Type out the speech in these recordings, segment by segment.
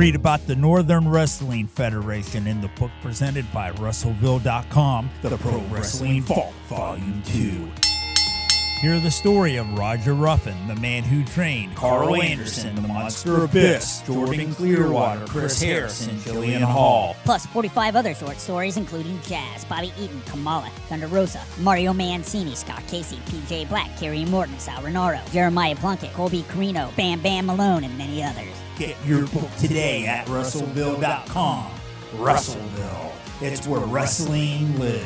Read about the Northern Wrestling Federation in the book presented by Russellville.com, The Pro Wrestling Vault, Volume 2. Hear the story of Roger Ruffen, the man who trained Karl Anderson, the Monster Abyss, Jordan Clearwater, Chris Harris, and Jillian Hall. Plus 45 other short stories, including Jazz, Bobby Eaton, Kamala, Thunder Rosa, Mario Mancini, Scott Casey, PJ Black, Kerry Morton, Sal Rinauro, Jeremiah Plunkett, Colby Corino, Bam Bam Malone, and many others. Get your book today at Russellville.com. Russellville, it's where wrestling lives.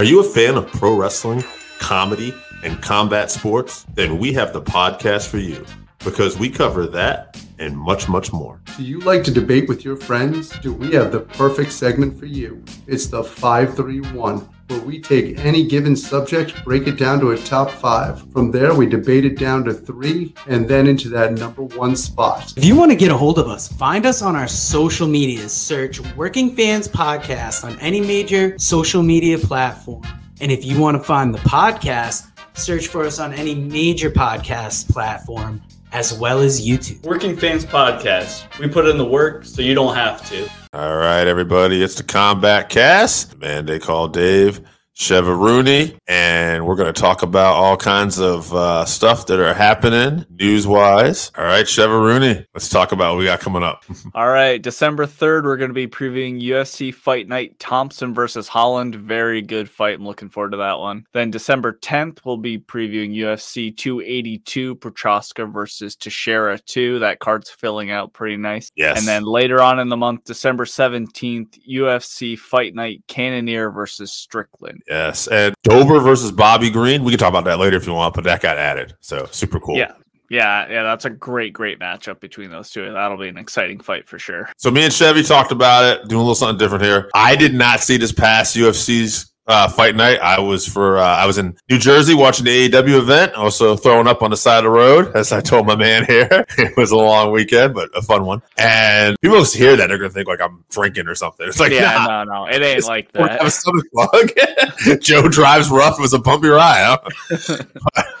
Are you a fan of pro wrestling, comedy, and combat sports? Then we have the podcast for you because we cover that and much, much more. Do you like to debate with your friends? Do we have the perfect segment for you? It's the 531 where we take any given subject, break it down to a top five. From there, we debate it down to three and then into that number one spot. If you want to get a hold of us, find us on our social medias. Search Working Fans Podcast on any major social media platform. And if you want to find the podcast, search for us on any major podcast platform as well as YouTube. Working Fans Podcast. We put in the work so you don't have to. All right, everybody, it's the Combat Cast. Man, they call Dave. Sheva Rooney, and we're going to talk about all kinds of uh, stuff that are happening news wise. All right, Sheva Rooney, let's talk about what we got coming up. all right, December 3rd, we're going to be previewing UFC Fight Night Thompson versus Holland. Very good fight. I'm looking forward to that one. Then December 10th, we'll be previewing UFC 282 Prochazka versus Teixeira 2. That card's filling out pretty nice. Yes. And then later on in the month, December 17th, UFC Fight Night Cannonier versus Strickland. Yes, and Dober versus Bobby Green. We can talk about that later if you want, but that got added, so super cool. Yeah, yeah, yeah. That's a great, great matchup between those two. That'll be an exciting fight for sure. So me and Chevy talked about it, doing a little something different here. I did not see this past UFC's uh, fight night. I was for uh, I was in New Jersey watching the AEW event, also throwing up on the side of the road, as I told my man here. it was a long weekend, but a fun one. And people just hear that they're gonna think like I'm drinking or something. It's like yeah, nah, no, no, it ain't like that. Have a stomach bug. Joe drives rough. It was a bumpy ride.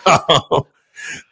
Huh?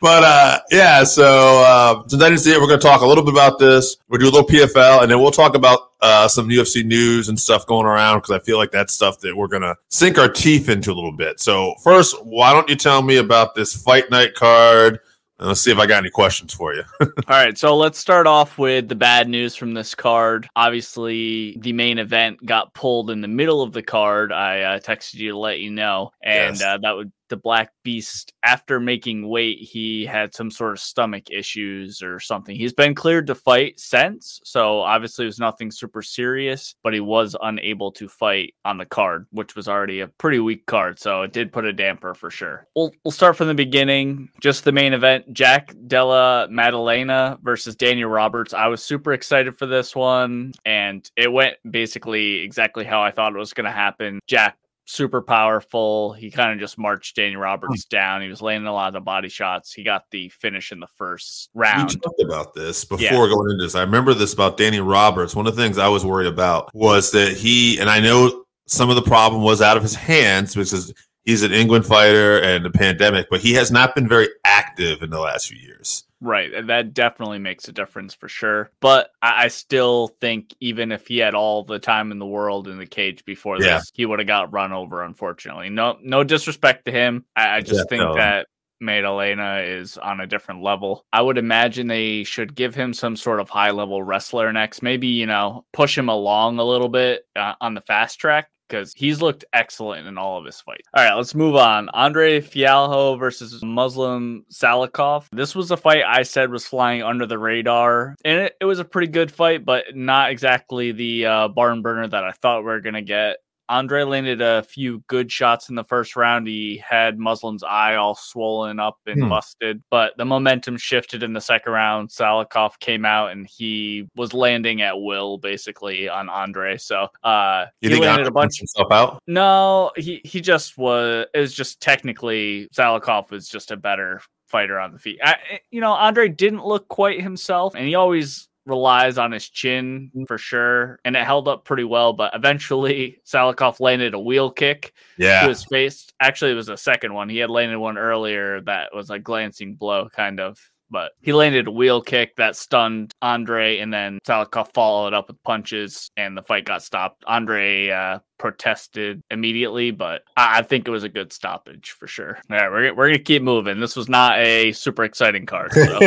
but uh, yeah, so uh, since I didn't see it, we're going to talk a little bit about this. We'll do a little PFL, and then we'll talk about uh, some UFC news and stuff going around because I feel like that's stuff that we're going to sink our teeth into a little bit. So first, why don't you tell me about this fight night card? And let's see if I got any questions for you. All right, so let's start off with the bad news from this card. Obviously, the main event got pulled in the middle of the card. I uh, texted you to let you know, and Yes. uh, that would the Black Beast. After making weight, he had some sort of stomach issues or something. He's been cleared to fight since, so obviously it was nothing super serious, but he was unable to fight on the card, which was already a pretty weak card. So it did put a damper for sure. We'll we'll start from the beginning. Just the main event: Jack Della Maddalena versus Daniel Roberts. I was super excited for this one, and it went basically exactly how I thought it was going to happen. Jack super powerful. He kind of just marched Danny hmm. Roberts down. He was landing a lot of the body shots. He got the finish in the first round. We talked about this before going into this. I remember this about Danny Roberts. One of the things I was worried about was that he, and I know some of the problem was out of his hands because he's an England fighter and the pandemic, but he has not been very active in the last few years. Right. and That definitely makes a difference for sure. But I, I still think even if he had all the time in the world in the cage before Yeah. this, he would have got run over, unfortunately. No no disrespect to him. I, I just Yeah, think no. that Maddalena is on a different level. I would imagine they should give him some sort of high level wrestler next. Maybe, you know, push him along a little bit uh, on the fast track because he's looked excellent in all of his fights. All right, let's move on. Andre Fialho versus Muslim Salikov. This was a fight I said was flying under the radar, and it, it was a pretty good fight, but not exactly the uh, barn burner that I thought we were going to get. Andre landed a few good shots in the first round. He had Muslim's eye all swollen up and Hmm. busted, but the momentum shifted in the second round. Salikov came out and he was landing at will basically on Andre. So uh, You he think landed Andre a bunch. himself out? No, he he just was. It was just technically Salikov was just a better fighter on the feet. I, you know, Andre didn't look quite himself, and he always relies on his chin for sure, and it held up pretty well. But eventually, Salikov landed a wheel kick to Yeah. his face. Actually, it was a second one. He had landed one earlier that was a glancing blow, kind of. But he landed a wheel kick that stunned Andre, and then Salikov followed up with punches, and the fight got stopped. Andre uh, protested immediately, but I, I think it was a good stoppage for sure. All right, we're, we're going to keep moving. This was not a super exciting card. So.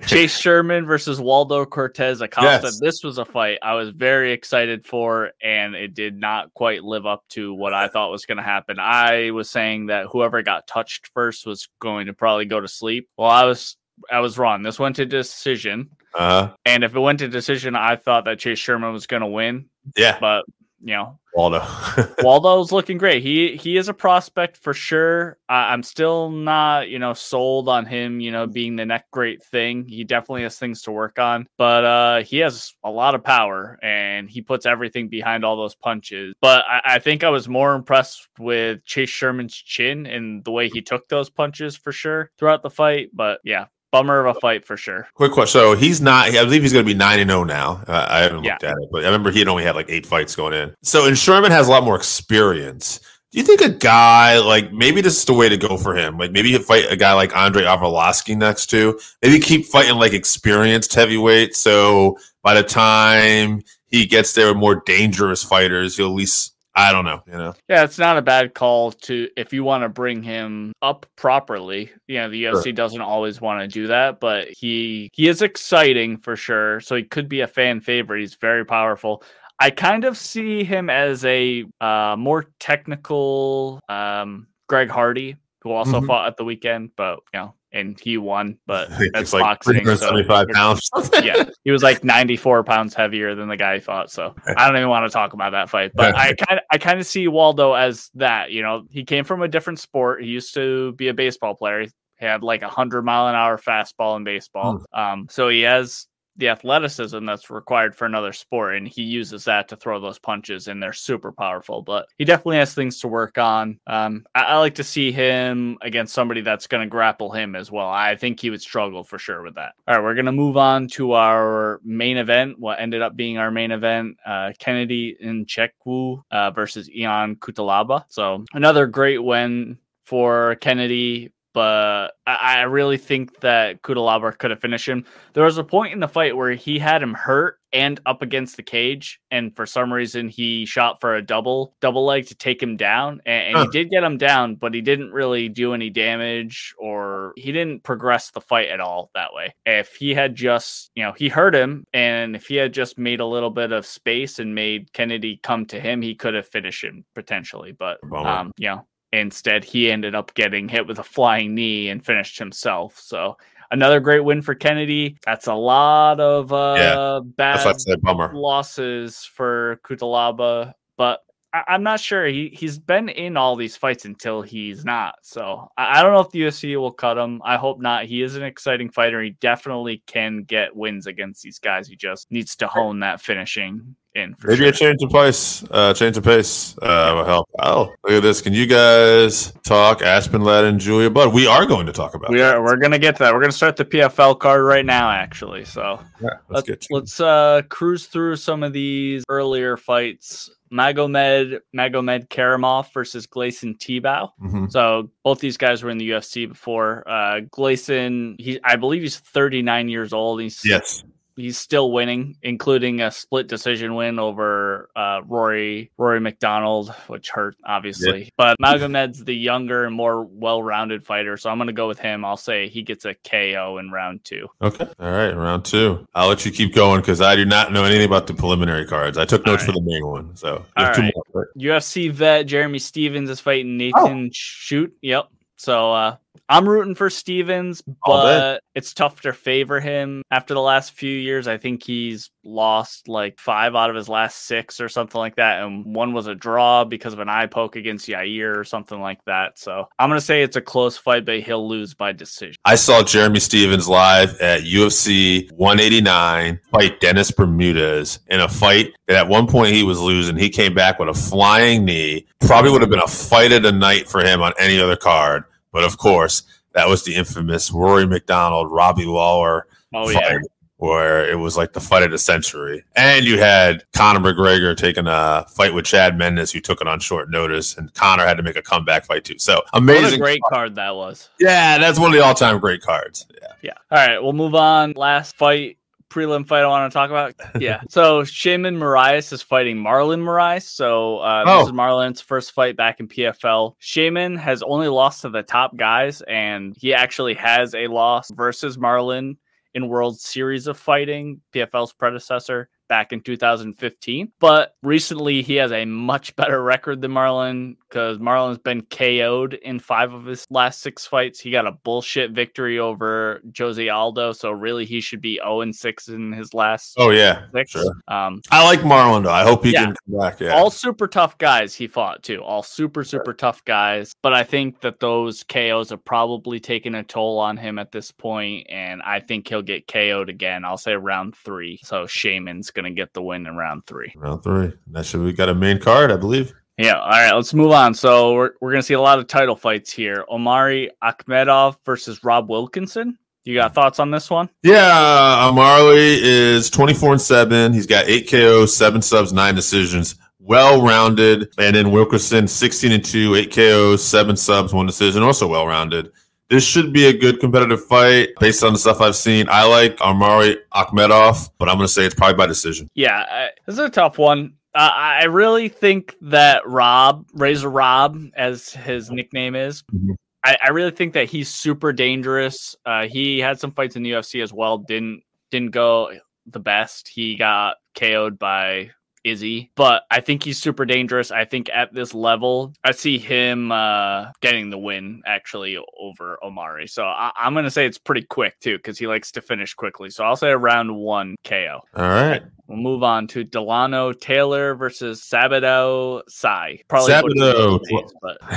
Chase Sherman versus Waldo Cortes Acosta. Yes. This was a fight I was very excited for, and it did not quite live up to what I thought was going to happen. I was saying that whoever got touched first was going to probably go to sleep. Well, I was I was wrong. This went to decision, uh, and if it went to decision, I thought that Chase Sherman was going to win. yeah, But you know, Waldo. Waldo's looking great. He he is a prospect for sure. I, I'm still not you know sold on him. You know, being the next great thing. He definitely has things to work on, but uh, he has a lot of power and he puts everything behind all those punches. But I, I think I was more impressed with Chase Sherman's chin and the way he took those punches for sure throughout the fight. But yeah. Bummer of a fight for sure. Quick question. So he's not. I believe he's going to be nine and zero now. Uh, I haven't Yeah. looked at it, but I remember he had only had like eight fights going in. So and Sherman has a lot more experience. Do you think a guy like maybe this is the way to go for him? Like maybe he'd fight a guy like Andrei Arlovski next to. Maybe keep fighting like experienced heavyweight. So by the time he gets there with more dangerous fighters, he'll at least I don't know. You know. Yeah, it's not a bad call to if you want to bring him up properly. You know, the UFC doesn't always want to do that, but he he is exciting for sure. So he could be a fan favorite. He's very powerful. I kind of see him as a uh, more technical um, Greg Hardy, who also Mhm. fought at the weekend, but you know, and he won. But that's like boxing. so pounds. yeah, he was like 94 pounds heavier than the guy he fought. So I don't even want to talk about that fight. But I kind of I kind of see Waldo as that. You know, he came from a different sport. He used to be a baseball player. He had like a hundred mile an hour fastball in baseball. Um, so he has the athleticism that's required for another sport, and he uses that to throw those punches, and they're super powerful. But he definitely has things to work on. Um, I, I like to see him against somebody that's going to grapple him as well. I think he would struggle for sure with that. All right, we're going to move on to our main event. What ended up being our main event: uh, Kennedy Nzechukwu uh, versus Ion Cutelaba. So another great win for Kennedy. But I, I really think that Cutelaba could have finished him. There was a point in the fight where he had him hurt and up against the cage, and for some reason he shot for a double double leg to take him down, and, and he did get him down, but he didn't really do any damage or he didn't progress the fight at all that way. If he had just, you know, he hurt him, and if he had just made a little bit of space and made Kennedy come to him, he could have finished him potentially. But Bummer. um, you know, instead he ended up getting hit with a flying knee and finished himself. So another great win for Kennedy. That's a lot of uh Yeah, bad That's why bummer. losses for Cutelaba, but I- I'm not sure. He he's been in all these fights until he's not. So I, I don't know if the UFC will cut him. I hope not. He is an exciting fighter. He definitely can get wins against these guys. He just needs to hone that finishing in. For Maybe sure. a change of pace. Uh, change of pace uh, will help. Oh, look at this! Can you guys talk Aspen Ladd and Julia Budd? We are going to talk about. We are. We're gonna get to that. We're gonna start the PFL card right now, actually. So Yeah, let's let's get let's uh, cruise through some of these earlier fights. Magomed Magomedkerimov versus Gleison Tibau. Mhm. So both these guys were in the UFC before. Uh, Gleison, he I believe he's 39 years old. He's Yes. He's still winning, including a split decision win over uh, Rory Rory MacDonald, which hurt obviously. But Magomed's the younger and more well-rounded fighter, so I'm going to go with him. I'll say he gets a KO in round two. Okay. All right. Round two. I'll let you keep going because I do not know anything about the preliminary cards. I took notes All for the main one. So you All two right. more. UFC vet Jeremy Stephens is fighting Oh. Nathan Schulte. Yep. So uh, I'm rooting for Stephens, but it's tough to favor him after the last few years. I think he's lost like five out of his last six or something like that. And one was a draw because of an eye poke against Yair or something like that. So I'm going to say it's a close fight, but he'll lose by decision. I saw Jeremy Stephens live at UFC 189 fight Dennis Bermudez in a fight that at one point he was losing. He came back with a flying knee. Probably would have been a fight of the night for him on any other card. But of course, that was the infamous Rory MacDonald, Robbie Lawler Oh, fight. yeah. where it was like the fight of the century. And you had Conor McGregor taking a fight with Chad Mendes, who took it on short notice, and Conor had to make a comeback fight too. So amazing. What a great card that was. Yeah, that's one of the all time great cards. Yeah. Yeah. All right, we'll move on. Last fight prelim fight I want to talk about. Yeah. so Sheymon Moraes is fighting Marlon Moraes. So uh, Oh. this is Marlon's first fight back in PFL. Sheymon has only lost to the top guys, and he actually has a loss versus Marlon in World Series of Fighting, PFL's predecessor. Back in 2015, but recently he has a much better record than Marlon because Marlon's been KO'd in five of his last six fights. He got a bullshit victory over Jose Aldo, so really he should be 0 and 6 in his last Oh yeah. six. sure. Um, I like Marlon though. I hope he Yeah. can come back. Yeah. all super tough guys he fought too. All super super tough guys. But I think that those KOs have probably taken a toll on him at this point, and I think he'll get KO'd again. I'll say round three. So Sheymon's gonna get the win in round three. Round three. That should we got a main card, I believe. Yeah. All right. Let's move on. So we're we're gonna see a lot of title fights here. Omari Akhmedov versus Rob Wilkinson. You got thoughts on this one? Yeah, Marley is 24 and 7. He's got 8 KOs, 7 subs, 9 decisions. Well rounded. And then Wilkinson 16 and 2, 8 KOs, 7 subs, 1 decision. Also well rounded. This should be a good competitive fight based on the stuff I've seen. I like Omari Akhmedov, but I'm going to say it's probably by decision. Yeah, I, this is a tough one. Uh, I really think that Rob, Razor Rob, as his nickname is, Mhm. I, I really think that he's super dangerous. Uh, he had some fights in the UFC as well. Didn't didn't go the best. He got KO'd by Izzy, but I think he's super dangerous. I think at this level, I see him uh, getting the win actually over Omari. So I, I'm going to say it's pretty quick too because he likes to finish quickly. So I'll say a round one KO. All right. We'll move on to Dilano Taylor versus Sadibou Sy. Probably Sabado, know but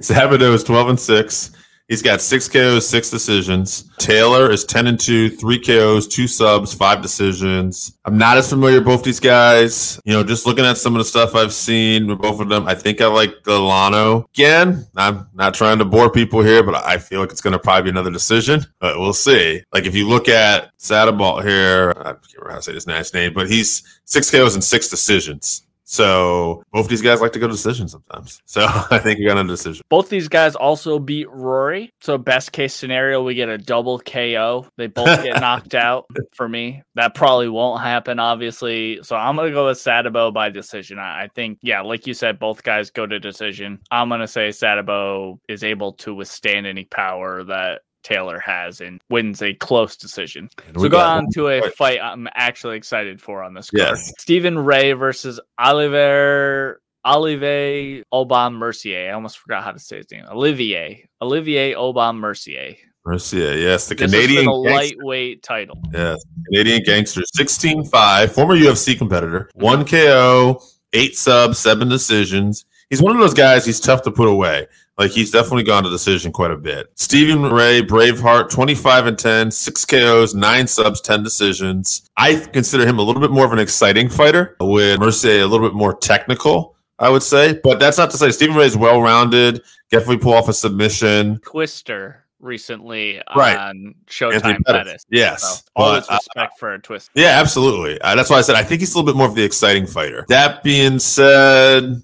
Sabato is 12 and 6. He's got six KOs, six decisions. Taylor is 10 and 2, three KOs, two subs, five decisions. I'm not as familiar with both these guys. You know, just looking at some of the stuff I've seen with both of them, I think I like Dilano. Again, I'm not trying to bore people here, but I feel like it's going to probably be another decision, but we'll see. Like if you look at Sadabalt here, I can't remember how to say his nice name, but he's six KOs and six decisions. So both these guys like to go to decision sometimes. So I think you got a decision. both these guys also beat Rory. So best case scenario, we get a double KO. They both get knocked out for me. That probably won't happen, obviously. So I'm gonna go with Sadabo by decision. I I think, yeah, like you said, both guys go to decision. I'm gonna say Sadabo is able to withstand any power that Taylor has and wins a close decision. And So go on to a fight. fight I'm actually excited for on this card. Yes. Stephen Ray versus Oliver Olivier Aubin Mercier. I almost forgot how to say his name. Olivier. Olivier Aubin Mercier. Mercier, yes, the This Canadian is for the gangster, lightweight title. yes, Canadian gangster, 16-5, former UFC competitor, one KO, eight subs, seven decisions. He's one of those guys. He's tough to put away. Like he's definitely gone to decision quite a bit. Stephen Ray, Braveheart, 25 and 10, six KOs, nine subs, 10 decisions. I consider him a little bit more of an exciting fighter, with Mercier a little bit more technical, I would say. But that's not to say Stephen Ray is well rounded, definitely pull off a submission. Twister recently Right. on Anthony Showtime Pettis. Pettis. Yes. So but, always uh, respect for a twist. Yeah, absolutely. Uh, that's why I said I think he's a little bit more of the exciting fighter. That being said,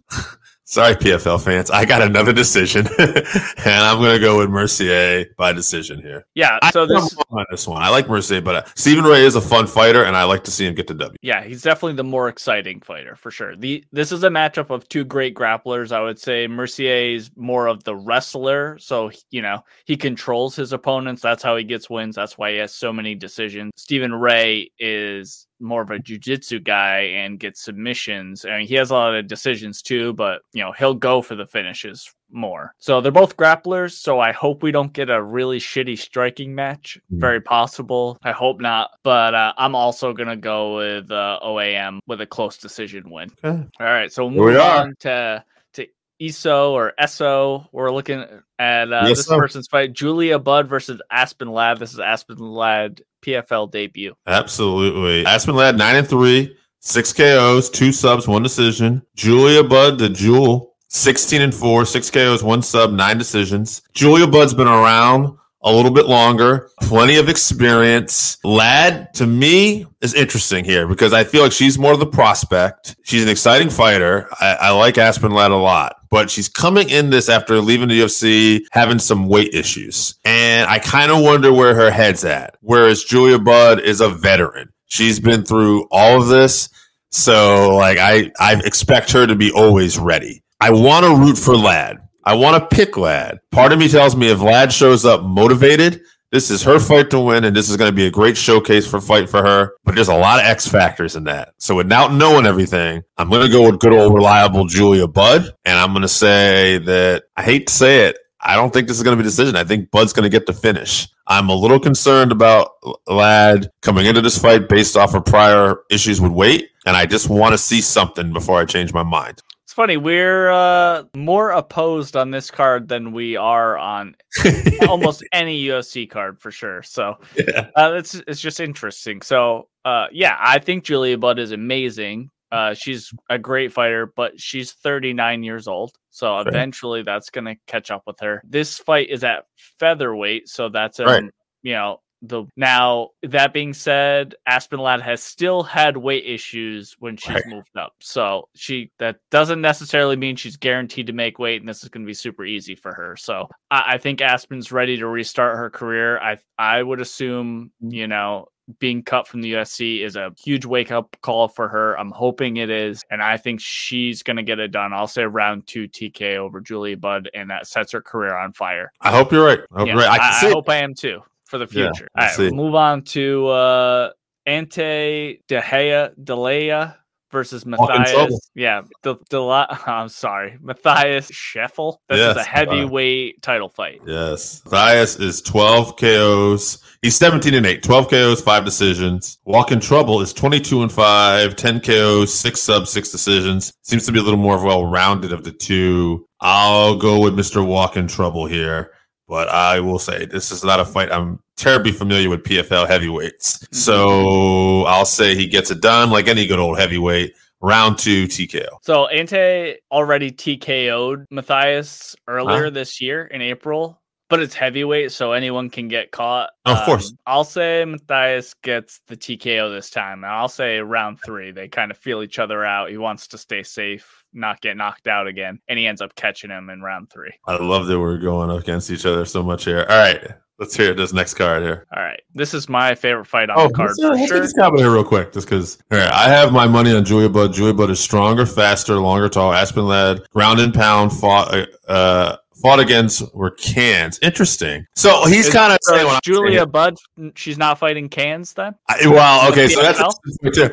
sorry, PFL fans, I got another decision, and I'm going to go with Mercier by decision here. Yeah. So this on this one. I like Mercier, but uh, Stephen Ray is a fun fighter, and I like to see him get to W. Yeah, he's definitely the more exciting fighter for sure. The this is a matchup of two great grapplers. I would say Mercier is more of the wrestler, so you know he controls his opponents. That's how he gets wins. That's why he has so many decisions. Stephen Ray is more of a jujitsu guy and get submissions. I mean, he has a lot of decisions too, but you know he'll go for the finishes more. So they're both grapplers. So I hope we don't get a really shitty striking match. Mhm. Very possible. I hope not. But uh, I'm also gonna go with uh, OAM with a close decision win. Okay. All right. So we are. on to to ESO or ESO. We're looking at uh, Yes, this sir. person's fight: Julia Budd versus Aspen Ladd. This is Aspen Ladd PFL debut. Absolutely. Aspen Ladd, 9 and 3, six KOs, two subs, one decision. Julia Budd, the Jewel, 16 and 4, six KOs, one sub, nine decisions. Julia Budd's been around a little bit longer, plenty of experience. Ladd, to me, is interesting here because I feel like she's more of the prospect. She's an exciting fighter. I, I like Aspen Ladd a lot, but she's coming in this after leaving the UFC, having some weight issues. And I kind of wonder where her head's at. Whereas Julia Budd is a veteran. She's been through all of this. So like I, I expect her to be always ready. I want to root for Ladd. I want to pick Ladd. Part of me tells me if Ladd shows up motivated, this is her fight to win, and this is going to be a great showcase for fight for her. But there's a lot of X factors in that. So without knowing everything, I'm going to go with good old reliable Julia Budd, and I'm going to say that I hate to say it, I don't think this is going to be a decision. I think Budd's going to get the finish. I'm a little concerned about Ladd coming into this fight based off of prior issues with weight, and I just want to see something before I change my mind. Funny, we're uh, more opposed on this card than we are on almost any UFC card for sure. So Yeah. uh, it's it's just interesting. So uh, yeah, I think Julia Budd is amazing. Uh, she's a great fighter, but she's 39 years old. So Right. eventually that's going to catch up with her. This fight is at featherweight. So that's, um, Right. you know, the now that being said, Aspen Ladd has still had weight issues when she's Right. moved up. So she that doesn't necessarily mean she's guaranteed to make weight, and this is going to be super easy for her. So I, I think Aspen's ready to restart her career. I I would assume mm-hmm. you know being cut from the USC is a huge wake up call for her. I'm hoping it is, and I think she's going to get it done. I'll say round two TK over Julia Budd, and that sets her career on fire. I hope you're right. I hope Yeah, you're right. I I, I hope I am too for the future. we'll All right, we'll move on to uh, Ante De Gea, Delija versus Matthias. Yeah, the the I'm sorry, Matthias Scheffel. This is Yes, a uh, heavyweight title fight. Yes. Matthias is 12 KOs. He's 17 and 8, 12 KOs, 5 decisions. Walk in Trouble is 22 and 5, 10 KOs, 6 subs, 6 decisions. Seems to be a little more well rounded of the two. I'll go with Mr. Walk in Trouble here. But I will say this is not a fight. I'm terribly familiar with PFL heavyweights. So I'll say he gets it done like any good old heavyweight. Round two TKO. So Ante already TKO'd Matthias earlier this year in April, but it's heavyweight, so anyone can get caught. Um, Of course. I'll say Matthias gets the TKO this time. and I'll say round three. They kind of feel each other out. He wants to stay safe, not get knocked out again, and he ends up catching him in round three. I love that we're going up against each other so much here. All right. Let's hear this next card here. All right, this is my favorite fight on Oh, the card let's, uh, for let's sure. this comment here real quick, just because. All right, I have my money on Julia Budd. Julia Budd is stronger, faster, longer, tall. Aspen Ladd, ground and pound, fought uh, uh fought against were cans. Interesting. So he's kind of so saying is what I'm Julia. Budd, she's not fighting cans then. I- well, okay, so that's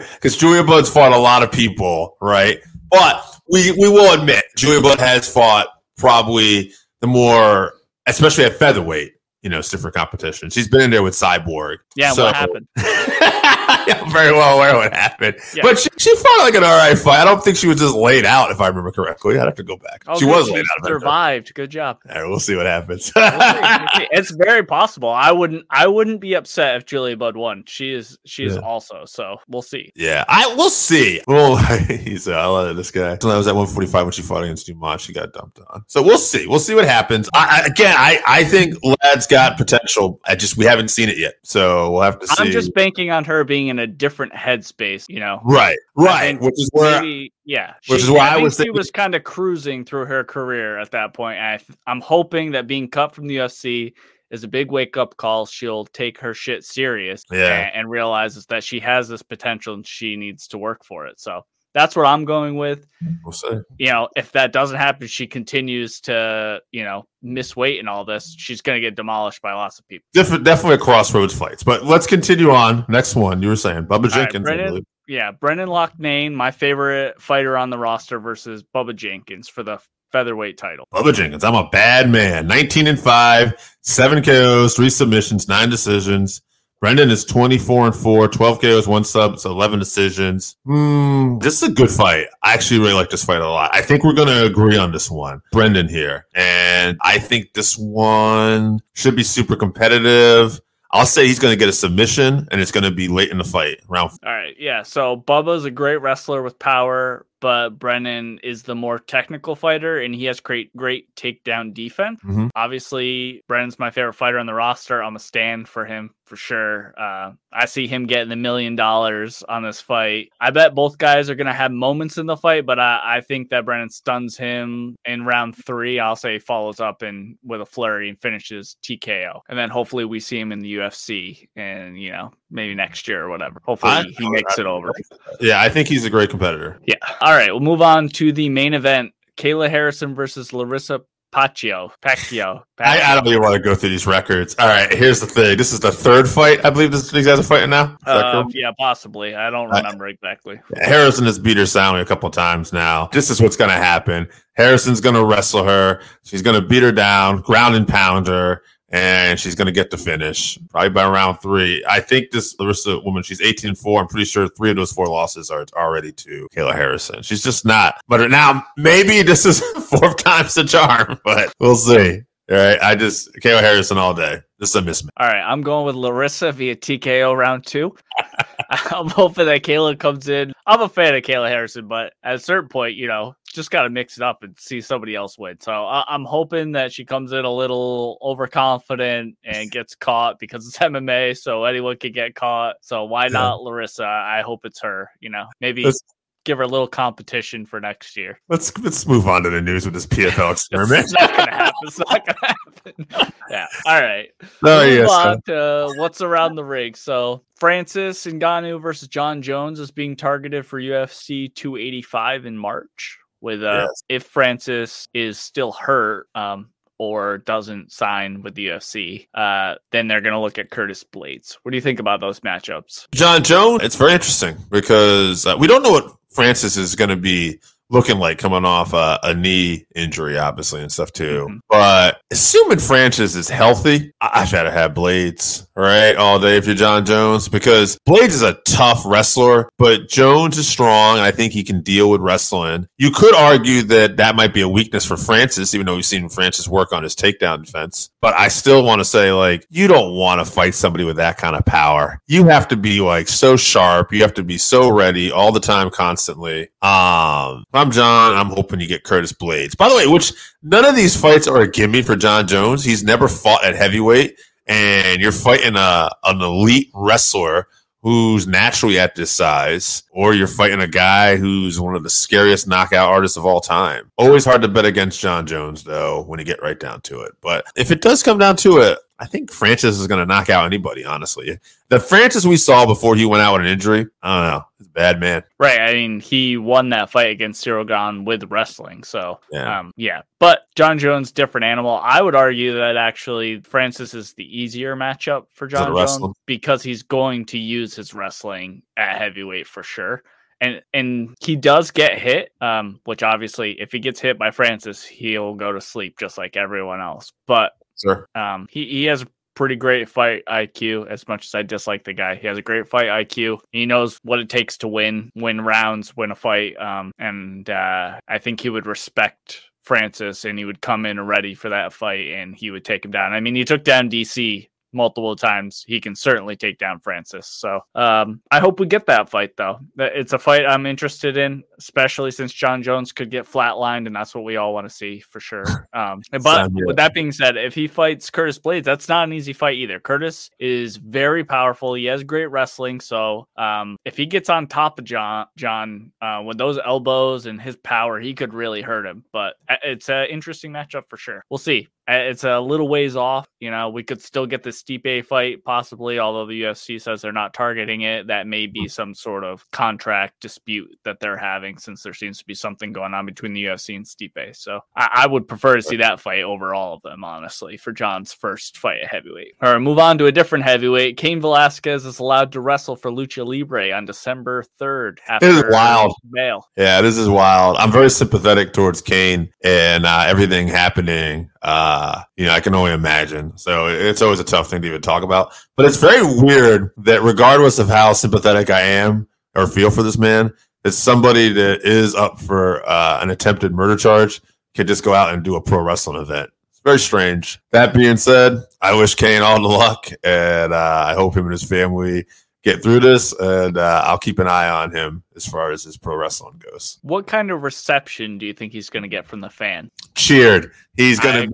because Julia Budd's fought a lot of people, right? But we we will admit Julia Budd has fought probably the more, especially at featherweight. You know, stiffer competition. She's been in there with Cyborg. Yeah, So- what happened? I'm very well aware what happened. Yeah. But she, she fought like an all right fight. I don't think she was just laid out, if I remember correctly. I'd have to go back. Oh, she good, was she laid out. Survived. Good job. All right, we'll see what happens. We'll see, we'll see. it's very possible. I wouldn't. I wouldn't be upset if Julia Budd won. She is. She is Yeah. also. So we'll see. yeah, I will see. Well, he's uh, I love this guy. So I was at 145 when she fought against Dumont. She got dumped on. So we'll see. We'll see what happens. I, I, again, I, I think Ladd's got potential. I just we haven't seen it yet, so we'll have to see. I'm just banking on her being in a different headspace. You know. right, right, which is where maybe, yeah, which she- is why I think was she thinking- was kind of cruising through her career at that point. I, I'm hoping that being cut from the UFC is a big wake up call. She'll take her shit serious, Yeah. and, and realizes that she has this potential and she needs to work for it. So that's what I'm going with. we'll see. You know, if that doesn't happen, she continues to you know miss weight and all this. She's going to get demolished by lots of people. Different, definitely a crossroads fights. But let's continue on. Next one, you were saying Bubba right, Jenkins. I Brennan. believe. Yeah, Brendan Loughnane, my favorite fighter on the roster versus Bubba Jenkins for the featherweight title. Bubba Jenkins. I'm a bad man. 19 and 5, 7 KOs, 3 submissions, 9 decisions. Brendan is 24 and 4, 12 KOs, 1 sub, so 11 decisions. Hmm, this is a good fight. I actually really like this fight a lot. I think we're going to agree on this one. Brendan here. And I think this one should be super competitive. I'll say he's going to get a submission, and it's going to be late in the fight. Round All right, yeah. So Bubba's a great wrestler with power. But Brennan is the more technical fighter and he has great great takedown defense. Mhm. Obviously, Brennan's my favorite fighter on the roster. I'm a stand for him for sure. Uh, I see him getting the million dollars on this fight. I bet both guys are going to have moments in the fight, but I, I think that Brennan stuns him in round three. I'll say follows up and with a flurry and finishes TKO, and then hopefully we see him in the UFC and you know maybe next year or whatever. Hopefully I- he makes it over. Yeah, I think he's a great competitor. Yeah. All right, we'll move on to the main event: Kayla Harrison versus Larissa Pacheco. Pacheco. I, I don't even want to go through these records. All right, here's the thing. This is the third fight. I believe this, these guys are fighting now. Uh, yeah, possibly. I don't remember exactly. Harrison has beat her soundly a couple times now. This is what's going to happen. Harrison's going to wrestle her. She's going to beat her down, ground and pound her, and she's going to get the finish probably by round three. I think this Larissa woman, she's 18 and 4. I'm pretty sure three of those four losses are already to Kayla Harrison. She's just not. But now, maybe this is fourth time's the charm, but we'll see. All right. I just, Kayla Harrison all day. This is a mismatch. All right, I'm going with Larissa via TKO round two. I'm hoping that Kayla comes in. I'm a fan of Kayla Harrison, but at a certain point, you know, just got to mix it up and see somebody else win. So I- I'm hoping that she comes in a little overconfident and gets caught because it's MMA, so anyone can get caught. So why Yeah. not Larissa? I hope it's her. You know, maybe give her a little competition for next year. Let's let's move on to the news with this PFL experiment. It's not gonna happen. It's not gonna happen. yeah. All right. Oh, yes. on to what's around the ring. So Francis Ngannou versus Jon Jones is being targeted for UFC 285 in March. With uh, Yes. if Francis is still hurt, um, or doesn't sign with the UFC, uh, then they're gonna look at Curtis Blaydes. What do you think about those matchups? Jon Jones, it's very interesting because uh, we don't know what Francis is going to be looking like coming off a, a knee injury, obviously, and stuff too. Mhm. But assuming Francis is healthy, I- I've had to have Blaydes, right, all day if you're Jon Jones because Blaydes is a tough wrestler, but Jones is strong, and I think he can deal with wrestling. You could argue that that might be a weakness for Francis, even though we've seen Francis work on his takedown defense. But I still want to say, like, you don't want to fight somebody with that kind of power. You have to be like so sharp. You have to be so ready all the time, constantly. Um, I'm John. I'm hoping you get Curtis Blaydes. By the way, which none of these fights are a gimme for Jon Jones. He's never fought at heavyweight, and you're fighting a an elite wrestler who's naturally at this size, or you're fighting a guy who's one of the scariest knockout artists of all time. Always hard to bet against Jon Jones, though, when you get right down to it. But if it does come down to it, I think Francis is going to knock out anybody, honestly. The Francis we saw before he went out with an injury, I don't know. He's a bad man. Right. I mean, he won that fight against Ciryl Gane with wrestling. So, Yeah. um, yeah. But Jon Jones, different animal. I would argue that actually Francis is the easier matchup for Jon Jones because he's going to use his wrestling at heavyweight for sure. And and he does get hit, um, which obviously, if he gets hit by Francis, he'll go to sleep just like everyone else. But Sir. um, he, he has a pretty great fight IQ. As much as I dislike the guy, he has a great fight IQ. He knows what it takes to win, win rounds, win a fight. Um, and uh, I think he would respect Francis, and he would come in ready for that fight, and he would take him down. I mean, he took down DC multiple times. He can certainly take down Francis. So um, I hope we get that fight, though. It's a fight I'm interested in, especially since Jon Jones could get flatlined, and that's what we all want to see for sure. Um, but with that being said, if he fights Curtis Blaydes, that's not an easy fight either. Curtis is very powerful. He has great wrestling. So um, if he gets on top of John, John, uh, with those elbows and his power, he could really hurt him. But uh, it's an interesting matchup for sure. We'll see. It's a little ways off. You know, we could still get the Stipe fight possibly, although the UFC says they're not targeting it. That may be some sort of contract dispute that they're having since there seems to be something going on between the UFC and Stipe. So I, I would prefer to see that fight over all of them, honestly, for John's first fight at heavyweight. All right, move on to a different heavyweight. Cain Velasquez is allowed to wrestle for Lucha Libre on December 3rd. It is wild. Bail. Yeah, this is wild. I'm very sympathetic towards Cain and uh, everything happening. Uh, you know, I can only imagine. So it's always a tough thing to even talk about. But it's very weird that regardless of how sympathetic I am or feel for this man, that somebody that is up for uh, an attempted murder charge can just go out and do a pro wrestling event. It's very strange. That being said, I wish Cain all the luck, and uh, I hope him and his family get through this, and uh, I'll keep an eye on him as far as his pro wrestling goes. What kind of reception do you think he's going to get from the fan? Cheered. He's gonna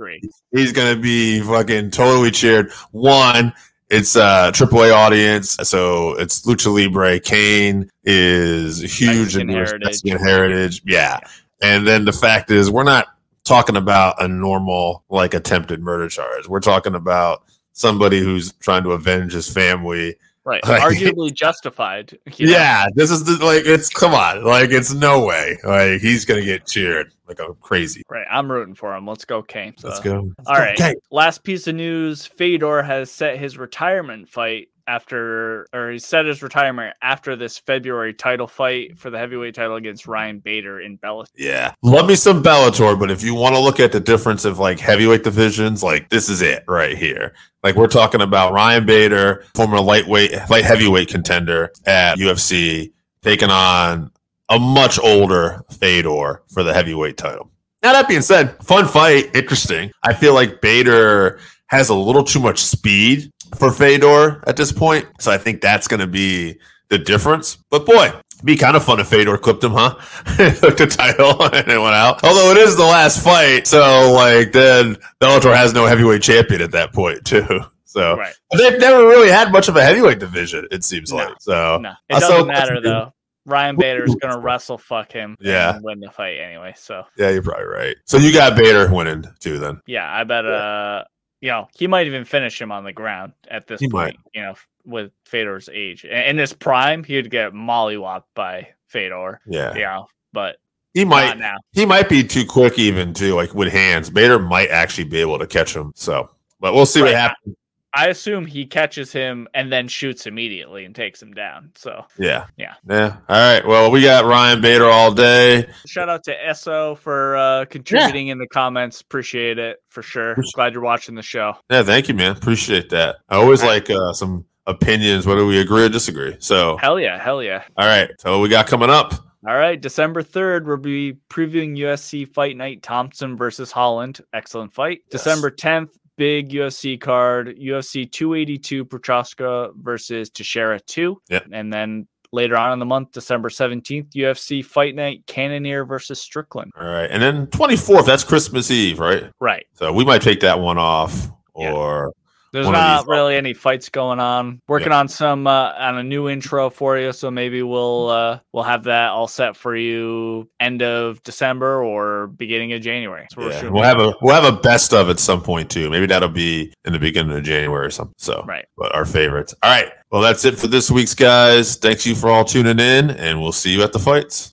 he's gonna be fucking totally cheered. One, it's a AAA audience, so it's Lucha Libre. Cain is huge Mexican in heritage. Mexican heritage. Yeah. And then the fact is, we're not talking about a normal like attempted murder charge. We're talking about somebody who's trying to avenge his family. Right. Like- Arguably justified. you know? Yeah, this is the, like it's come on, like it's no way. Like he's gonna get cheered like a crazy. Right. I'm rooting for him. Let's go, Cain. Let's go. Let's All go. right. Okay. Last piece of news: Fedor has set his retirement fight after, or he set his retirement after this February title fight for the heavyweight title against Ryan Bader in Bellator. Yeah. Love me some Bellator, but if you want to look at the difference of like heavyweight divisions, like this is it right here. Like we're talking about Ryan Bader, former lightweight, light heavyweight contender at UFC, taking on a much older Fedor for the heavyweight title. Now that being said, fun fight, interesting. I feel like Bader has a little too much speed for Fedor at this point, so I think that's going to be the difference. But boy, it'd be kind of fun if Fedor clipped him, huh? Took the title and it went out. Although it is the last fight, so like then Bellator has no heavyweight champion at that point too. So Right. they've never really had much of a heavyweight division. It seems No. like so. No, it doesn't matter though. Ryan Bader's gonna wrestle fuck him. Yeah. and win the fight anyway. So Yeah, you're probably right. So you got Bader winning too, then. yeah, I bet. Uh, you know, he might even finish him on the ground at this He point. You know, with Fedor's age, in in his prime, he'd get mollywopped by Fedor. Yeah, You know, but he might. now. He might be too quick, even too, like with hands. Bader might actually be able to catch him. So, but we'll see what happens. I assume he catches him and then shoots immediately and takes him down. So Yeah, Yeah. yeah. All right. Well, we got Ryan Bader all day. shout out to Esso for uh, contributing in the comments. Appreciate it for sure. Glad you're watching the show. Yeah, thank you, man. Appreciate that. I always like uh, some opinions, whether we agree or disagree. So, Hell yeah, hell yeah. all right. So, what we got coming up? All right, December 3rd, we'll be previewing USC Fight Night Thompson versus Holland. Excellent fight. Yes. December 10th, big UFC card UFC 282 Prochazka versus Teixeira 2. Yep. And then later on in the month, December 17th, UFC Fight Night Cannonier versus Strickland. All right. And then 24th, that's Christmas Eve, right? Right. So, we might take that one off or. There's One not really any fights going on. Working on some uh, on a new intro for you, so maybe we'll uh, we'll have that all set for you end of December or beginning of January. So we're Yeah, shooting we'll have a we'll have a best of at some point too. Maybe that'll be in the beginning of January or something. So, Right. but our favorites. All right. Well, that's it for this week's guys. Thanks you for all tuning in, and we'll see you at the fights.